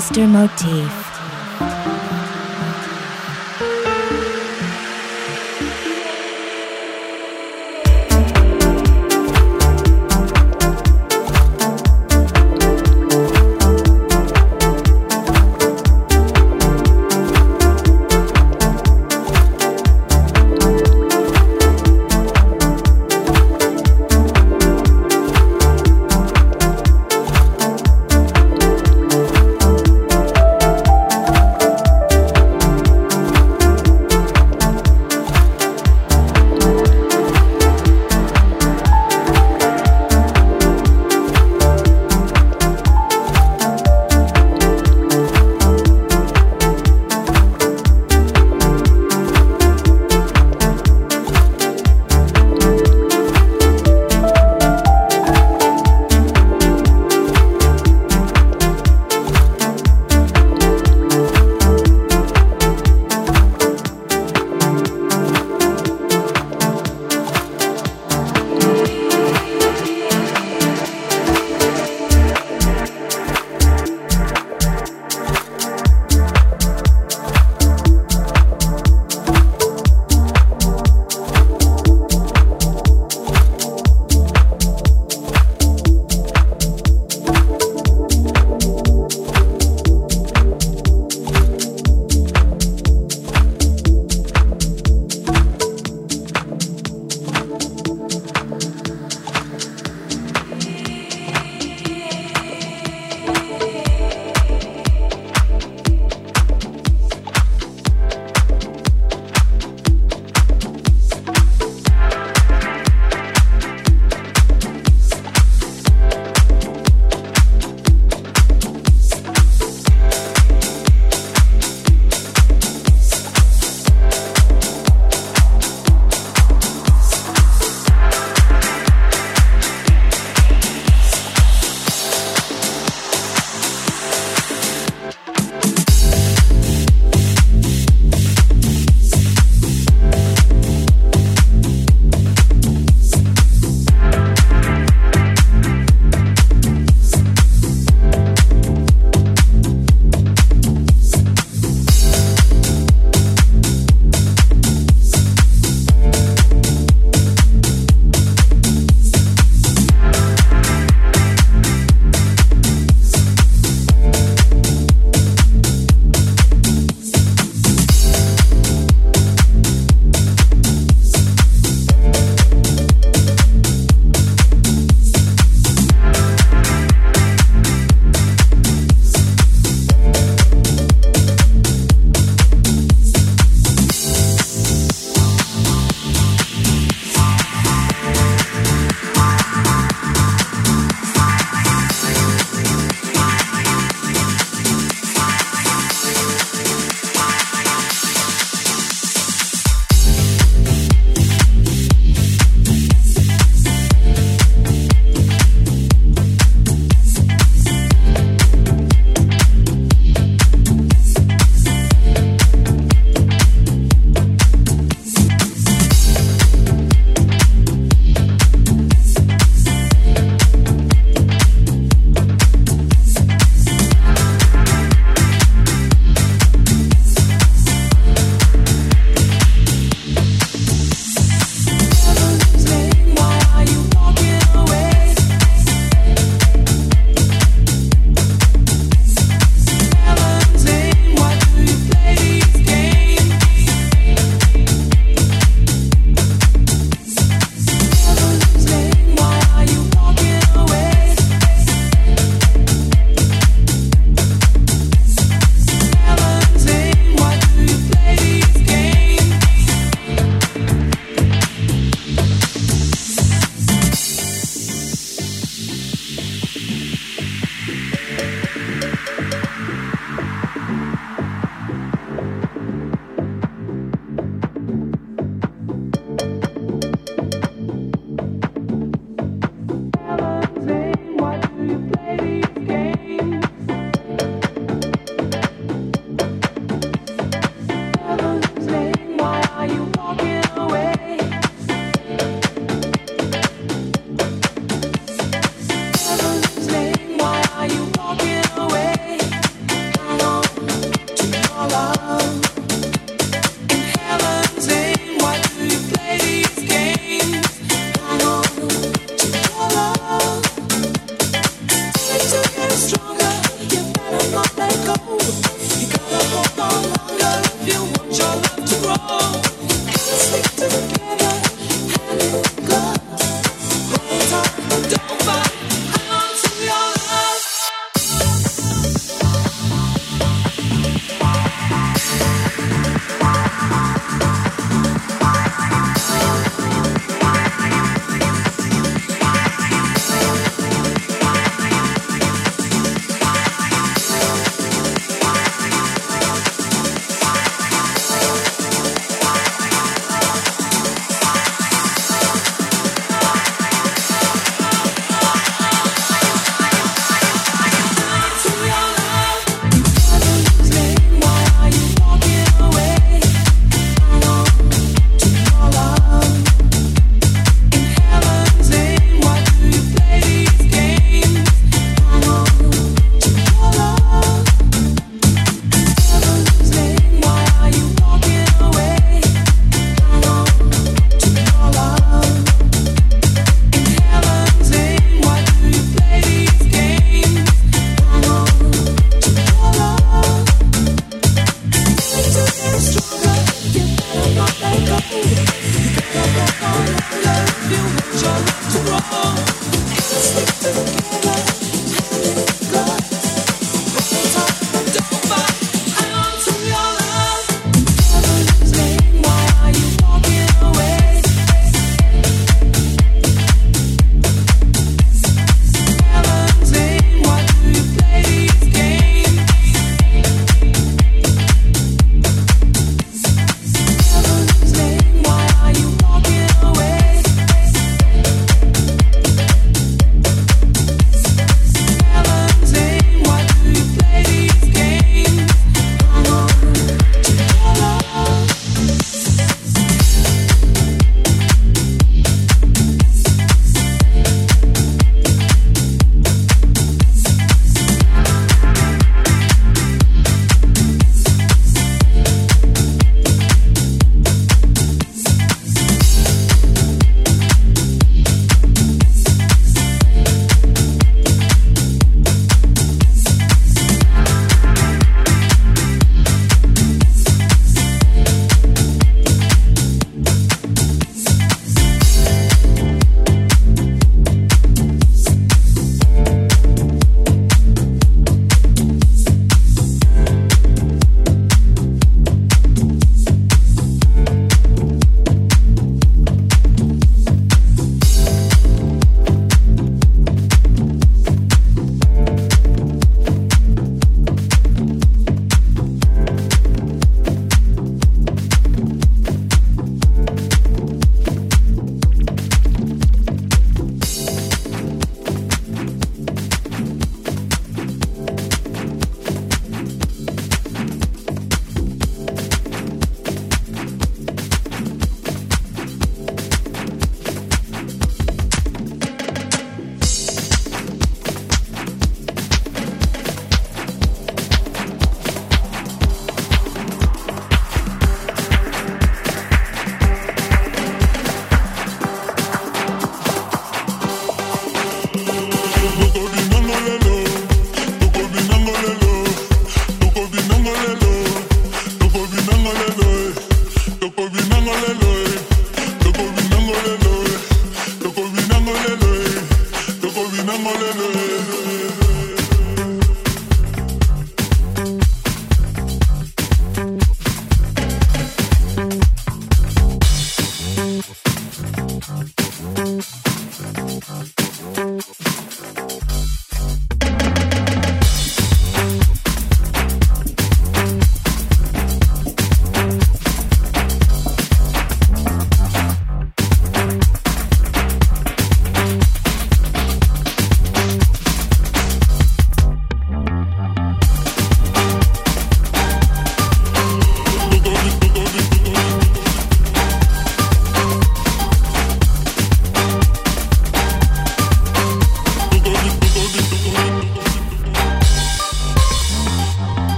Mr. Motif.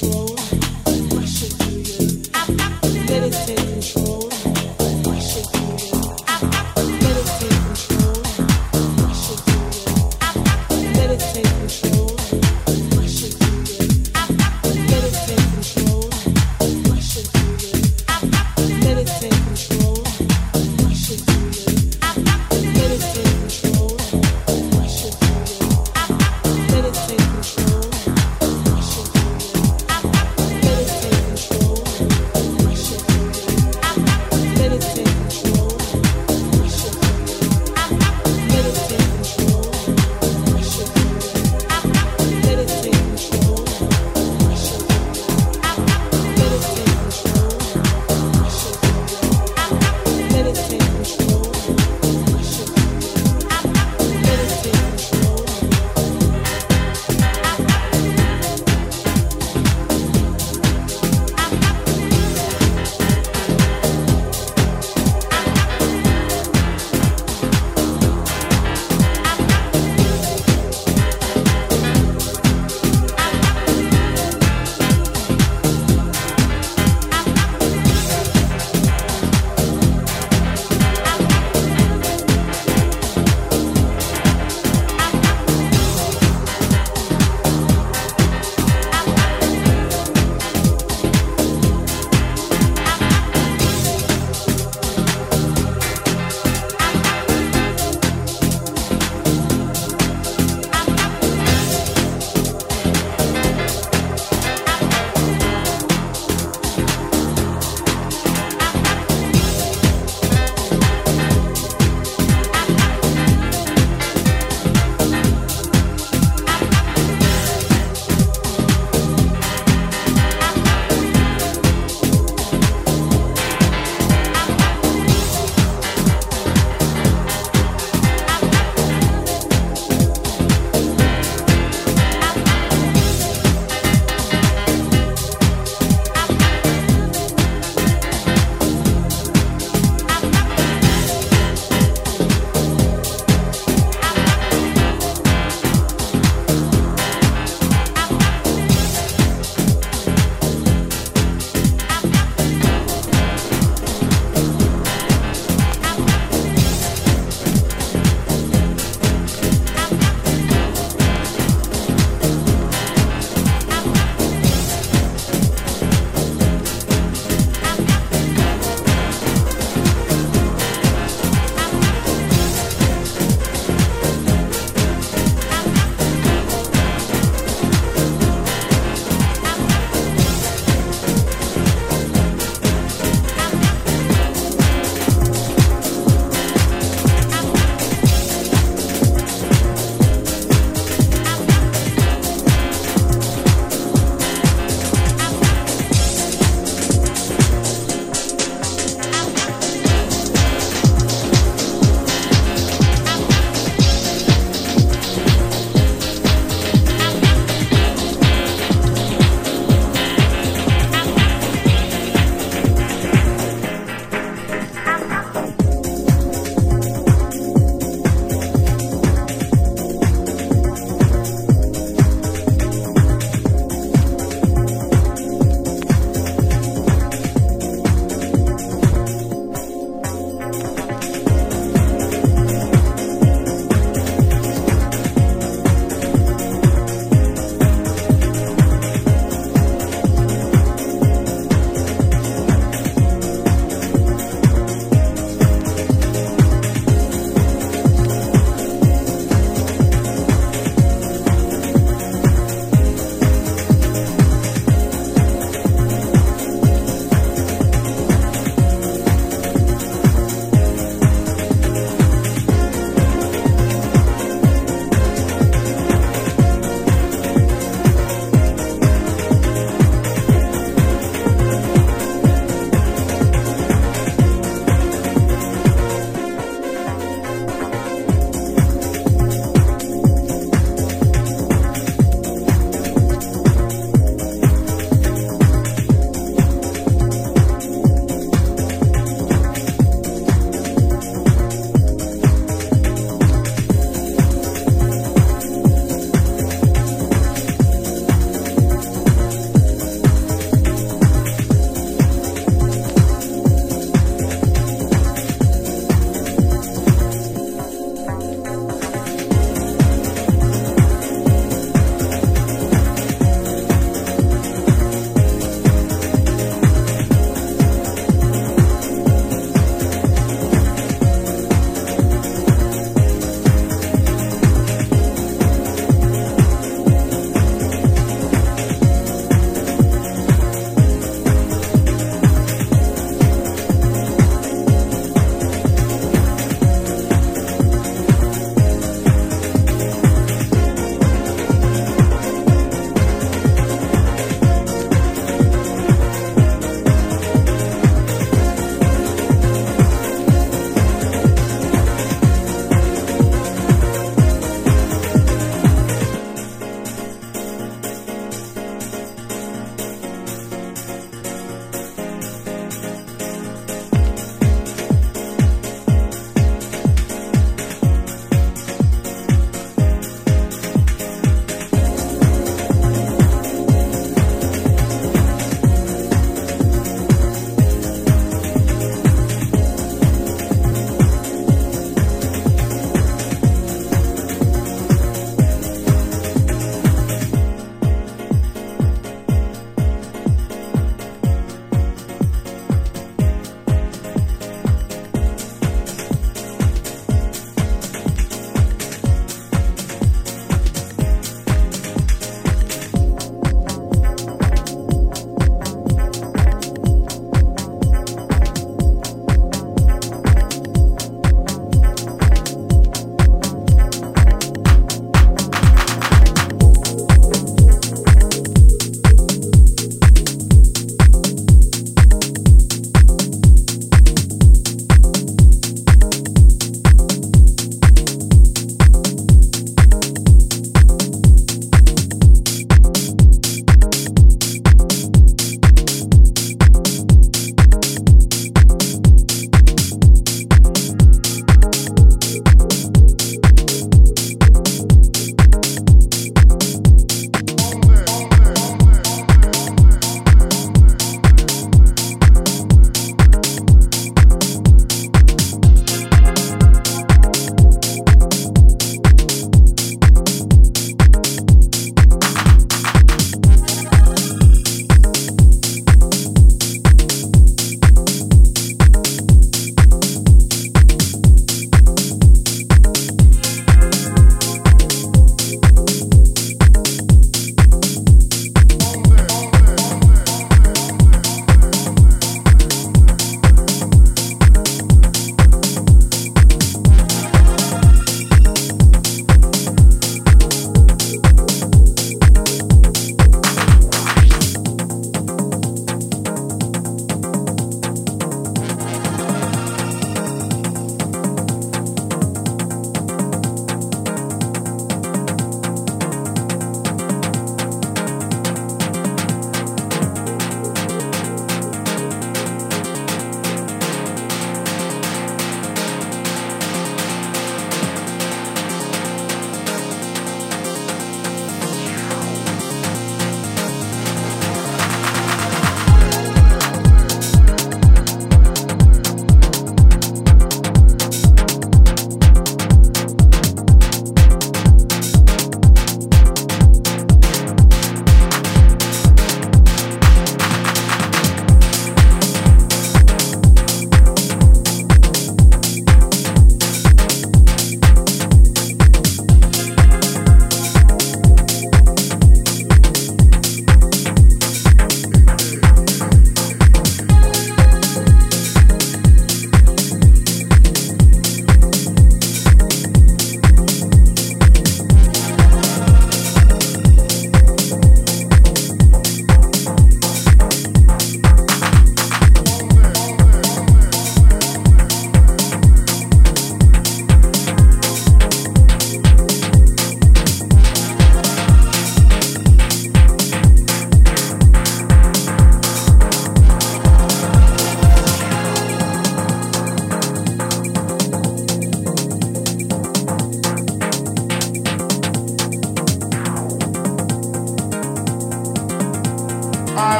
slow